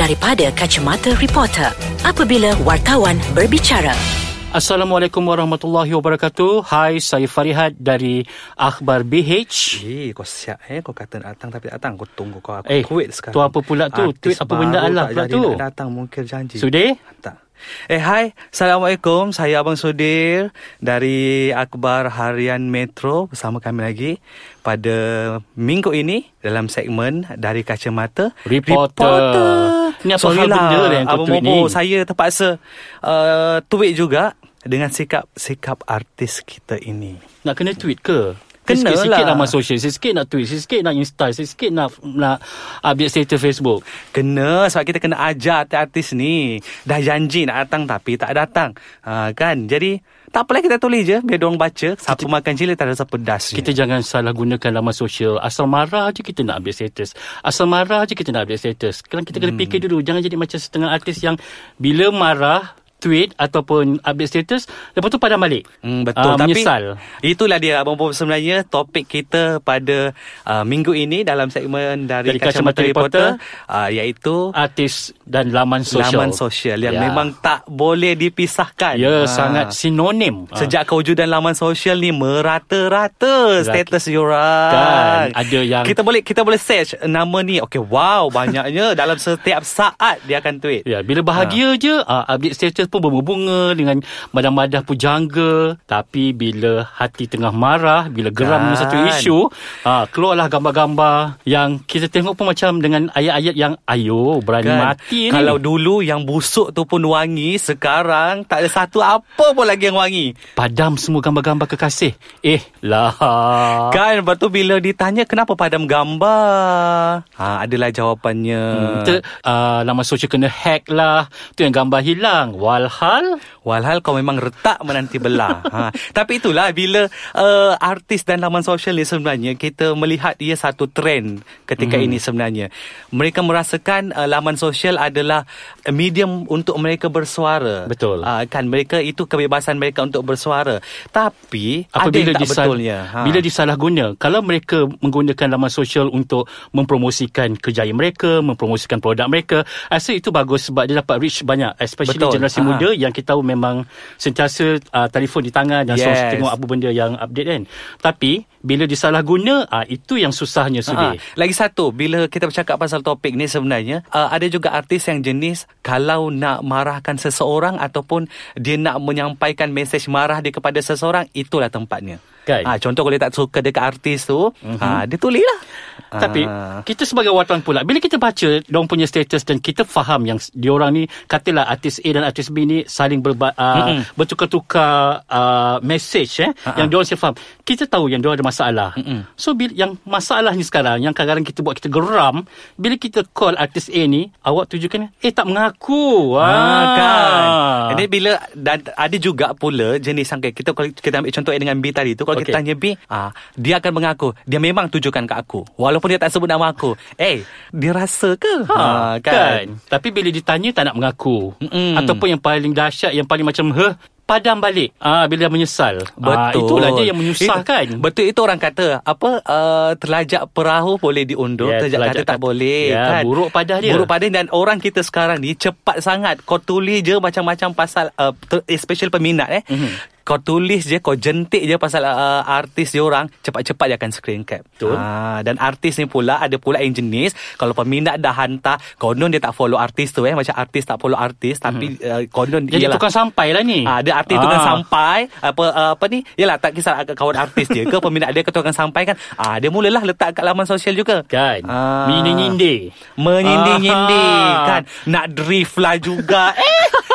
daripada kacamata reporter apabila wartawan berbicara. Assalamualaikum warahmatullahi wabarakatuh. Hai, saya Farihat dari Akhbar BH. Eh, kau siap eh kau kata nak datang tapi tak datang. Kau tunggu kau aku Eh, tweet sekarang. tu apa pula tu? Tweet apa benda Allah pula tu? Nak datang mungkin janji. Sudir? Tak. Eh, hai. Assalamualaikum. Saya Abang Sudir dari Akhbar Harian Metro bersama kami lagi pada minggu ini dalam segmen dari kacamata Reporter. Ni apa hal benda lah yang kau Abang tweet ni? saya terpaksa uh, tweet juga dengan sikap sikap artis kita ini. Nak kena tweet ke? Kena Sikit-sikit lah. nak masuk social, sikit nak tweet, sikit nak insta, sikit nak nak update status Facebook. Kena sebab kita kena ajar artis ni. Dah janji nak datang tapi tak datang. Ha, kan? Jadi tak apalah kita tulis je biar diorang baca. Siapa makan cili tak rasa pedas. Kita jangan salah gunakan laman sosial. Asal marah je kita nak update status. Asal marah je kita nak update status. Kan kita kena fikir dulu. Jangan jadi macam setengah artis yang bila marah, tweet ataupun update status, lepas tu padam balik. Hmm, betul. Tapi menyesal. itulah dia Abang Bob sebenarnya topik kita pada uh, minggu ini dalam segmen dari, Dari Kacamata Reporter, uh, iaitu Artis dan laman sosial. laman sosial yang Ya. memang tak boleh dipisahkan. Ya, Ah. sangat sinonim. Sejak kewujudan laman sosial ni merata-rata status diorang. Kan, ada yang- kita boleh kita boleh search nama ni. Okay, wow, banyaknya dalam setiap saat dia akan tweet. Ya, bila bahagia je uh, update status pun berbunga dengan madah-madah pujangga. Tapi bila hati tengah marah, bila geram Kan. dengan satu isu, uh, keluarlah gambar-gambar yang kita tengok pun macam dengan ayat-ayat yang ayo berani mati ni. Kan? Kalau dulu yang busuk tu pun wangi, sekarang tak ada satu apa pun lagi yang wangi. padam semua gambar-gambar kekasih. Eh lah. Kan lepas tu bila ditanya kenapa padam gambar? Ha adalah jawapannya. Hmm, kita uh, nama sosial kena hack lah. Tu yang gambar hilang. Walhal Walhal kau memang retak menanti belah. ha. Tapi itulah bila uh, artis dan laman sosial ni sebenarnya kita melihat ia satu trend ketika Hmm. ini sebenarnya. Mereka merasakan uh, laman sosial adalah medium untuk mereka bersuara. Betul. Uh, kan mereka itu kebebasan mereka untuk bersuara. Tapi ada apabila yang tak disal- betulnya. Ha. bila disalahguna kalau mereka menggunakan laman sosial untuk mempromosikan kerjaya mereka mempromosikan produk mereka rasa itu bagus sebab dia dapat reach banyak especially Betul. generasi Ha. Muda yang kita tahu memang sentiasa uh, telefon di tangan dan selalu Yes. tengok apa benda yang update kan tapi bila disalahguna uh, itu yang susahnya Ha, sudi lagi satu bila kita bercakap pasal topik ni sebenarnya uh, ada juga artis yang jenis kalau nak marahkan seseorang ataupun dia nak menyampaikan mesej marah dia kepada seseorang itulah tempatnya. Kan? Ha, contoh kalau dia tak suka dekat artis tu, mm-hmm. ha, dia tulis lah. Tapi Ah. kita sebagai wartawan pula bila kita baca diorang punya status dan kita faham yang diorang ni katalah artis A dan artis B ni saling berba, uh, Mm-mm. bertukar-tukar uh, message eh yang diorang saya faham. Kita tahu yang diorang ada masalah. Mm-mm. So bila yang masalah ni sekarang yang kadang-kadang kita buat kita geram bila kita call artis A ni awak tujukan eh tak mengaku. Ah, kan. Jadi bila dan ada juga pula jenis sangka kita kalau kita ambil contoh dengan B tadi tu kalau Okey. kita tanya B, ah dia akan mengaku dia memang tujukan ke aku walaupun dia tak sebut nama aku. Eh, dia rasa ke? Ha, kan. Tapi bila ditanya tak nak mengaku. Mm-mm. Ataupun yang paling dahsyat yang paling macam heh padam balik. Ah bila dia menyesal. Ah, Betul. itulah dia yang menyusahkan. It, betul itu orang kata apa uh, terlajak perahu boleh diundur, Ya, terlajak, terlajak kata tak boleh Ya, kan. buruk padah dia. Buruk padah dan orang kita sekarang ni cepat sangat kau tulis je macam-macam pasal uh, ter, especially peminat eh. Mhm. Kau tulis je Kau jentik je Pasal uh, artis dia orang Cepat-cepat dia akan screen cap Betul. ha, Dan artis ni pula Ada pula yang jenis Kalau peminat dah hantar Konon dia tak follow artis tu eh Macam artis tak follow artis Tapi uh, konon Jadi ialah- tukang sampai lah ni. Ah, dia artis Ah. tukang sampai apa uh, apa ni? Yalah tak kisah kawan artis dia ke peminat dia ke tukang sampai kan. Ah dia mulalah letak kat laman sosial juga. Kan. Ah. Menyindir-nyindir. Menyindir-nyindir kan. Nak drift lah juga. eh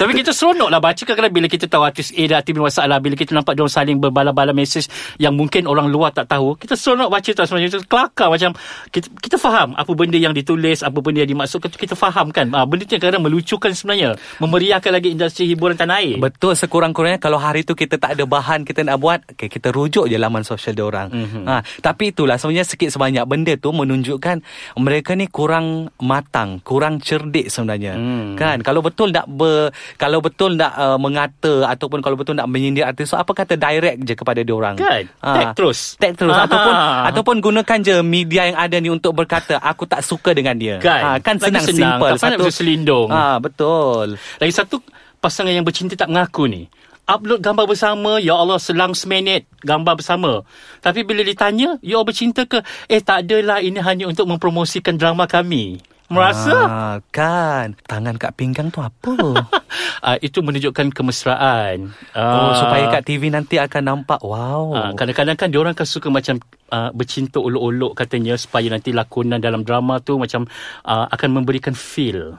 Tapi kita seronok lah baca kadang-kadang bila kita tahu artis A dan artis B masalah. Bila kita nampak diorang saling berbala-bala mesej yang mungkin orang luar tak tahu. Kita seronok baca tu sebenarnya. Kita kelakar macam kita, kita faham apa benda yang ditulis, apa benda yang dimaksudkan. Kita faham kan. Ah, benda tu kadang-kadang melucukan sebenarnya. Memeriahkan lagi industri hiburan tanah air. Betul sekurang-kurangnya kalau hari tu kita tak ada bahan kita nak buat, okay, kita rujuk je laman sosial dia orang. Mhm. Mm-hmm. Ha, tapi itulah sebenarnya sikit sebanyak benda tu menunjukkan mereka ni kurang matang, kurang cerdik sebenarnya. Hmm. Kan? Kalau betul nak ber kalau betul nak uh, mengata ataupun kalau betul nak menyindir artis so apa kata direct je kepada dia orang. Kan? Tag terus. Tag terus Aha. ataupun ataupun gunakan je media yang ada ni untuk berkata aku tak suka dengan dia. Kan? Ah, kan Lagi senang, senang. simple Tak payah nak berselindung. Ah betul. Lagi satu pasangan yang bercinta tak mengaku ni. Upload gambar bersama, ya Allah selang seminit gambar bersama. Tapi bila ditanya, you all bercinta ke? Eh tak adalah ini hanya untuk mempromosikan drama kami. Merasa? Ah, kan. Tangan kat pinggang tu apa? uh, itu menunjukkan kemesraan. oh, Ah, supaya kat TV nanti akan nampak. Wow. Ah, kadang-kadang kan diorang kan suka macam uh, bercinta olok-olok katanya supaya nanti lakonan dalam drama tu macam uh, akan memberikan feel.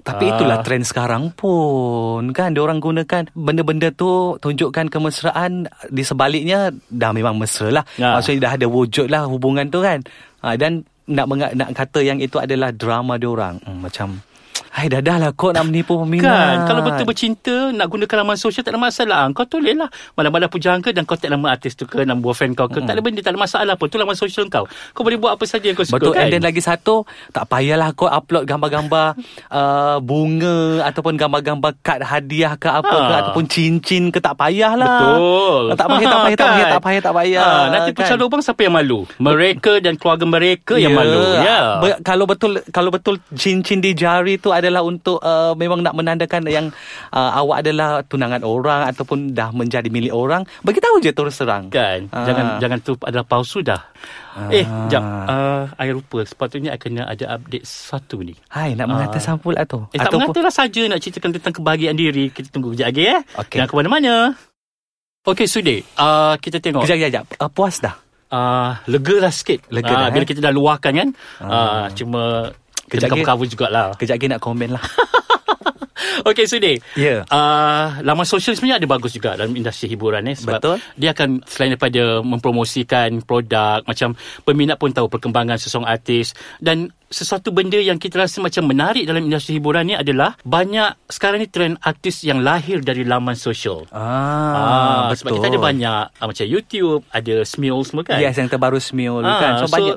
Tapi Ah. itulah trend sekarang pun kan dia orang gunakan benda-benda tu tunjukkan kemesraan di sebaliknya dah memang mesra lah. Ah. Maksudnya dah ada wujud lah hubungan tu kan. Ha, dan nak menga- nak kata yang itu adalah drama dia orang. Hmm, macam Hai dah dah lah. Kau nak menipu peminat. Kan Kalau betul bercinta Nak gunakan laman sosial Tak ada masalah. Kau tulis lah. Malam-malam pujangka Dan kau tag nama artis tu ke Nama boyfriend kau ke mm. Tak ada benda Tak ada masalah pun. Tu laman sosial kau. Kau boleh buat apa saja yang kau suka Betul kan? And then lagi satu Tak payahlah kau upload gambar-gambar uh, Bunga Ataupun gambar-gambar kad hadiah ke apa ke Ha. Ataupun cincin ke Tak payahlah. Betul. Tak payah, tak payah, tak payah, tak payah, tak payah ha, Nanti pecah kan? lubang Siapa yang malu? Mereka dan keluarga mereka Yang malu. Ya. Be- kalau betul kalau betul cincin di jari tu adalah untuk uh, memang nak menandakan yang uh, awak adalah tunangan orang ataupun dah menjadi milik orang, bagi tahu je terus terang. Kan Ah. Jangan jangan tu adalah palsu dah Eh jap uh, I lupa Sepatutnya I kena ada update satu ni Hai, nak mengata Ah. sampul lah tu. Eh tak mengatalah saja Nak ceritakan tentang kebahagiaan diri Kita tunggu kejap lagi eh Okey. Jangan ke mana-mana Okey Sudi uh, Kita tengok Kejap, kejap, kejap. Uh, puas dah. uh, lega lah sikit. Lega Ah, dah, bila eh? kita dah luahkan kan. Uh, cuma kita Kejap lagi- cover-cover jugalah. Kejap lagi nak komen lah. Okey Sudi. Ya. Uh, laman sosial sebenarnya ada bagus juga dalam industri hiburan eh sebab Betul. dia akan selain daripada mempromosikan produk macam peminat pun tahu perkembangan seseorang artis dan sesuatu benda yang kita rasa macam menarik dalam industri hiburan ni adalah banyak sekarang ni trend artis yang lahir dari laman sosial. Ah, betul. Sebab kita ada banyak uh, macam YouTube, ada Smule semua kan. Yes, yang terbaru Smule Ah, kan. So, banyak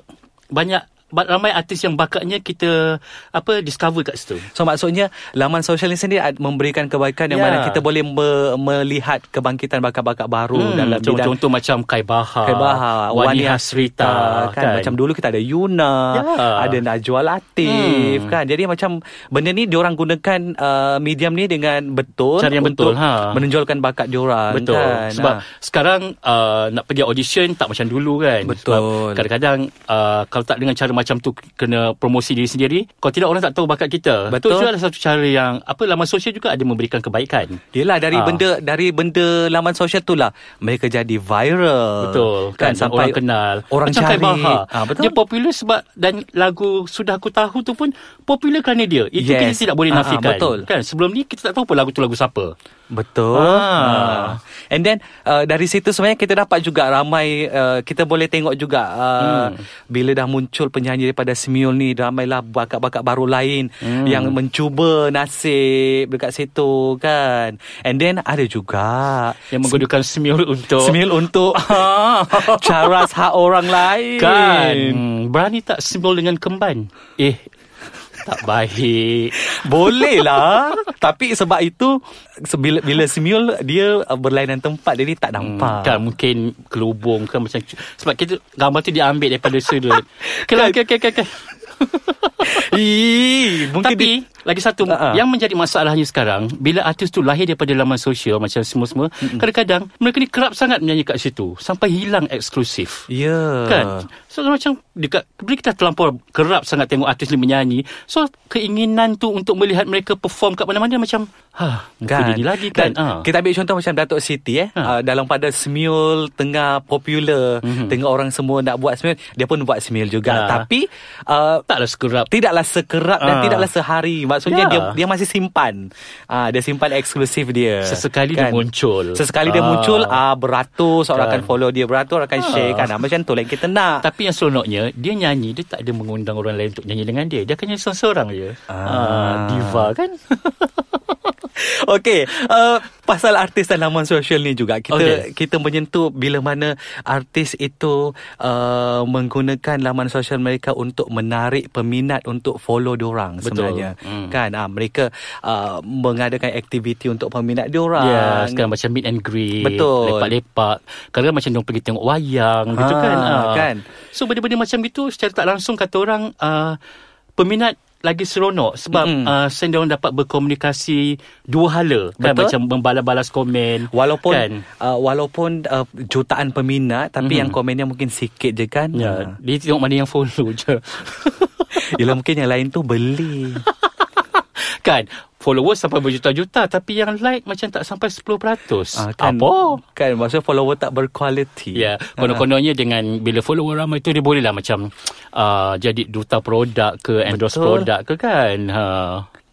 banyak ba- ramai artis yang bakatnya kita apa discover kat situ. So maksudnya laman sosial ni sendiri memberikan kebaikan yang Ya. mana kita boleh me- melihat kebangkitan bakat-bakat baru Hmm, dalam contoh, bidang contoh macam Kai Bahar, Kai Bahar, Wani Hasrita kan? Macam dulu kita ada Yuna, Ya. ada Najwa Latif Hmm. kan. Jadi macam benda ni diorang gunakan uh, medium ni dengan betul Cara yang betul, ha. menonjolkan bakat diorang Betul kan. Sebab Ha. sekarang uh, Nak pergi audition Tak macam dulu kan Betul. Sebab kadang-kadang uh, Kalau tak dengan cara macam tu Kena promosi diri sendiri Kalau tidak orang tak tahu bakat kita Betul. Itu juga adalah satu cara yang Apa laman sosial juga Ada memberikan kebaikan Yelah dari Ah. benda dari benda laman sosial tu lah mereka jadi viral. Betul kan, kan, sampai orang kenal orang Macam cari. Ah, betul. Dia popular sebab Dan lagu Sudah Aku Tahu tu pun Popular kerana dia Itu Yes. kita tidak boleh Ah, nafikan betul. Kan sebelum ni kita tak tahu pun lagu tu lagu siapa Betul. Ah. And then uh, dari situ sebenarnya kita dapat juga ramai uh, kita boleh tengok juga uh, Hmm. bila dah muncul penyanyi daripada Smule ni ramailah bakat-bakat baru lain Hmm. yang mencuba nasib dekat situ kan. And then ada juga Yang menggunakan Smule untuk Smule untuk cara hak orang lain. Kan hmm, Berani tak Smule dengan kemban Eh Tak baik. Boleh lah Tapi sebab itu Bila, bila Smule Dia berlainan tempat Jadi tak nampak. Kan mungkin Kelubung kan macam Sebab kita Gambar tu diambil daripada sudut. Okay, okay, okay, okay. Ih, mungkin Tapi dia, lagi satu Ha-ha. yang menjadi masalahnya sekarang bila artis tu lahir daripada laman sosial macam semua-semua kadang-kadang mereka ni kerap sangat menyanyi kat situ sampai hilang eksklusif. Ya Kan So macam dekat Bila kita terlampau Kerap sangat tengok artis ni menyanyi So keinginan tu Untuk melihat mereka perform Kat mana-mana Macam ha, Muka dia ni lagi kan Dan ha. Kita ambil contoh macam Datuk Siti eh. Ha. Uh, dalam pada Smule tengah popular, Mhm. tengah orang semua nak buat Smule, dia pun buat Smule juga. Ya. Tapi uh, Taklah sekerap tidaklah sekerap dan Ah. tidaklah sehari. Maksudnya Ya. dia dia masih simpan. Ah dia simpan eksklusif dia. Sesekali dia muncul. Sesekali dia Ah. muncul ah beratus orang Kan. akan follow dia, beratus orang akan Ah. share kan. Ah, macam tu lah kita nak. Tapi yang seronoknya Dia nyanyi Dia tak ada mengundang orang lain Untuk nyanyi dengan dia Dia akan nyanyi seorang-seorang je Ah. ah. Diva kan Okey, uh, pasal artis dan laman sosial ni juga kita Okey. kita menyentuh bila mana artis itu uh, menggunakan laman sosial mereka untuk menarik peminat untuk follow diorang Betul. sebenarnya. Hmm. Kan uh, mereka uh, mengadakan aktiviti untuk peminat diorang. Ya, sekarang macam meet and greet, Betul. lepak-lepak. Kadang-kadang macam diorang pergi tengok wayang gitu Ha, kan. Ah. kan. So benda-benda macam gitu secara tak langsung kata orang uh, peminat lagi seronok sebab Mm-mm. uh, sen diorang dapat berkomunikasi dua hala kan Betul. macam membalas-balas komen Walaupun kan. uh, walaupun uh, jutaan peminat tapi Mhm. yang komennya mungkin sikit je kan. Ya, Ha. dia tengok mana yang follow je. Yelah mungkin yang lain tu beli. kan followers sampai berjuta-juta tapi yang like macam tak sampai 10%. Ah, kan, Apa? Kan maksudnya follower tak berkualiti. Ya, konon-kononnya dengan bila follower ramai tu dia boleh lah macam uh, jadi duta produk ke endorse Betul. produk ke kan. Ha.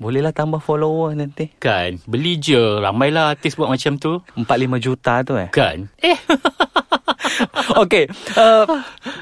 Bolehlah tambah follower nanti. Kan, beli je. Ramailah artis buat macam tu. 4-5 juta tu eh. Kan? Eh, Okey, uh,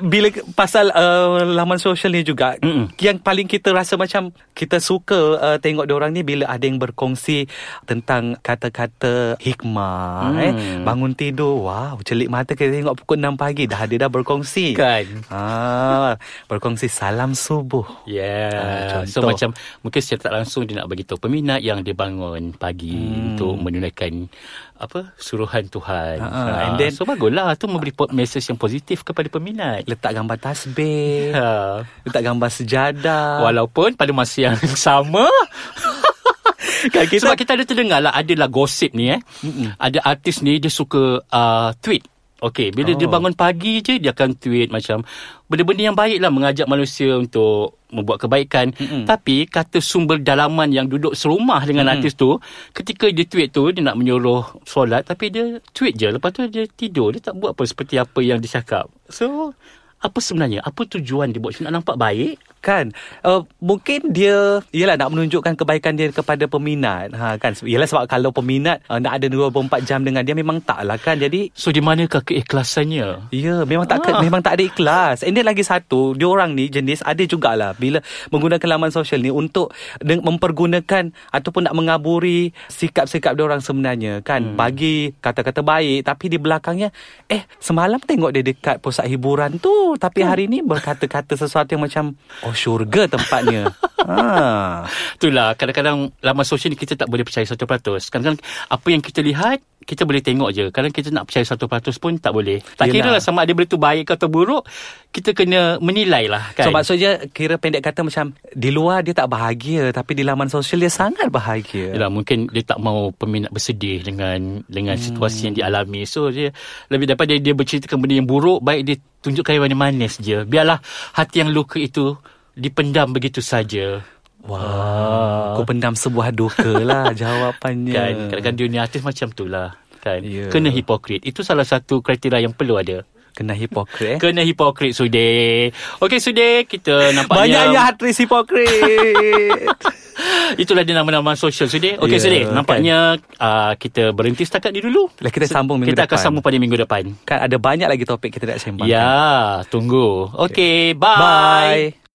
bila pasal uh, laman sosial ni juga, Mm-mm. yang paling kita rasa macam kita suka uh, tengok orang ni bila ada yang berkongsi tentang kata-kata hikmah, Hmm. eh. Bangun tidur, wow, celik mata kita tengok pukul 6 pagi dah dia dah berkongsi. kan? Ah, berkongsi salam subuh. Yeah. Ah, so macam mungkin secara tak langsung dia nak bagi tahu peminat yang dia bangun pagi Hmm. untuk menunaikan apa suruhan Tuhan. Ah, ah, and then- so baguslah tu memberi po- message yang positif kepada peminat. Letak gambar tasbih, Ha. letak gambar sejadah. Walaupun pada masa yang sama kan kita Sebab kita ada terdengar lah Adalah gosip ni eh Mm-mm. Ada artis ni Dia suka uh, tweet Okey, bila dia Oh. bangun pagi je dia akan tweet macam benda-benda yang baik lah mengajak manusia untuk membuat kebaikan. Mm-mm. Tapi kata sumber dalaman yang duduk serumah dengan Mm-mm. artis tu, ketika dia tweet tu dia nak menyuruh solat tapi dia tweet je lepas tu dia tidur, dia tak buat apa seperti apa yang dia cakap. So apa sebenarnya? Apa tujuan dia buat? Nak nampak baik? Kan uh, mungkin dia ialah nak menunjukkan kebaikan dia kepada peminat ha kan ialah sebab kalau peminat uh, nak ada 24 jam dengan dia memang tak lah kan jadi So di manakah keikhlasannya? Ya, memang tak Ah. memang tak ada ikhlas. And then lagi satu, dia orang ni jenis ada jugalah bila menggunakan laman sosial ni untuk mempergunakan ataupun nak mengaburi sikap-sikap dia orang sebenarnya kan. Hmm. Bagi kata-kata baik tapi di belakangnya eh semalam tengok dia dekat pusat hiburan tu tapi Hmm. hari ni berkata-kata sesuatu yang macam oh syurga tempatnya. ha. Itulah kadang-kadang laman sosial ni kita tak boleh percaya 100%. Kadang-kadang apa yang kita lihat kita boleh tengok je. Kadang kita nak percaya 100% pun tak boleh. Tak Yelah. kira lah sama ada benda tu baik atau buruk, kita kena menilai lah kan. So maksudnya kira pendek kata macam di luar dia tak bahagia tapi di laman sosial dia sangat bahagia. Yalah, mungkin dia tak mau peminat bersedih dengan dengan Hmm. situasi yang dialami. So dia lebih daripada dia berceritakan benda yang buruk, baik dia tunjukkan yang manis je. Biarlah hati yang luka itu dipendam begitu saja. Wah, kau pendam sebuah duka lah jawapannya. Kan kadang-kadang dunia artis macam tu lah kan. Ya. Kena hipokrit. Itu salah satu kriteria yang perlu ada. Kena hipokrit eh. Kena hipokrit Sude. Okey Sude, kita nampaknya Banyaknya aktris hipokrit. itulah dia nama-nama sosial Sude. Okey Ya, Sude, kan. nampaknya uh, kita berhenti setakat ni dulu. Lah, kita sambung minggu Kita akan depan. sambung pada minggu depan. kan ada banyak lagi topik kita nak sembangkan. Ya, tunggu. Okey, bye. Bye.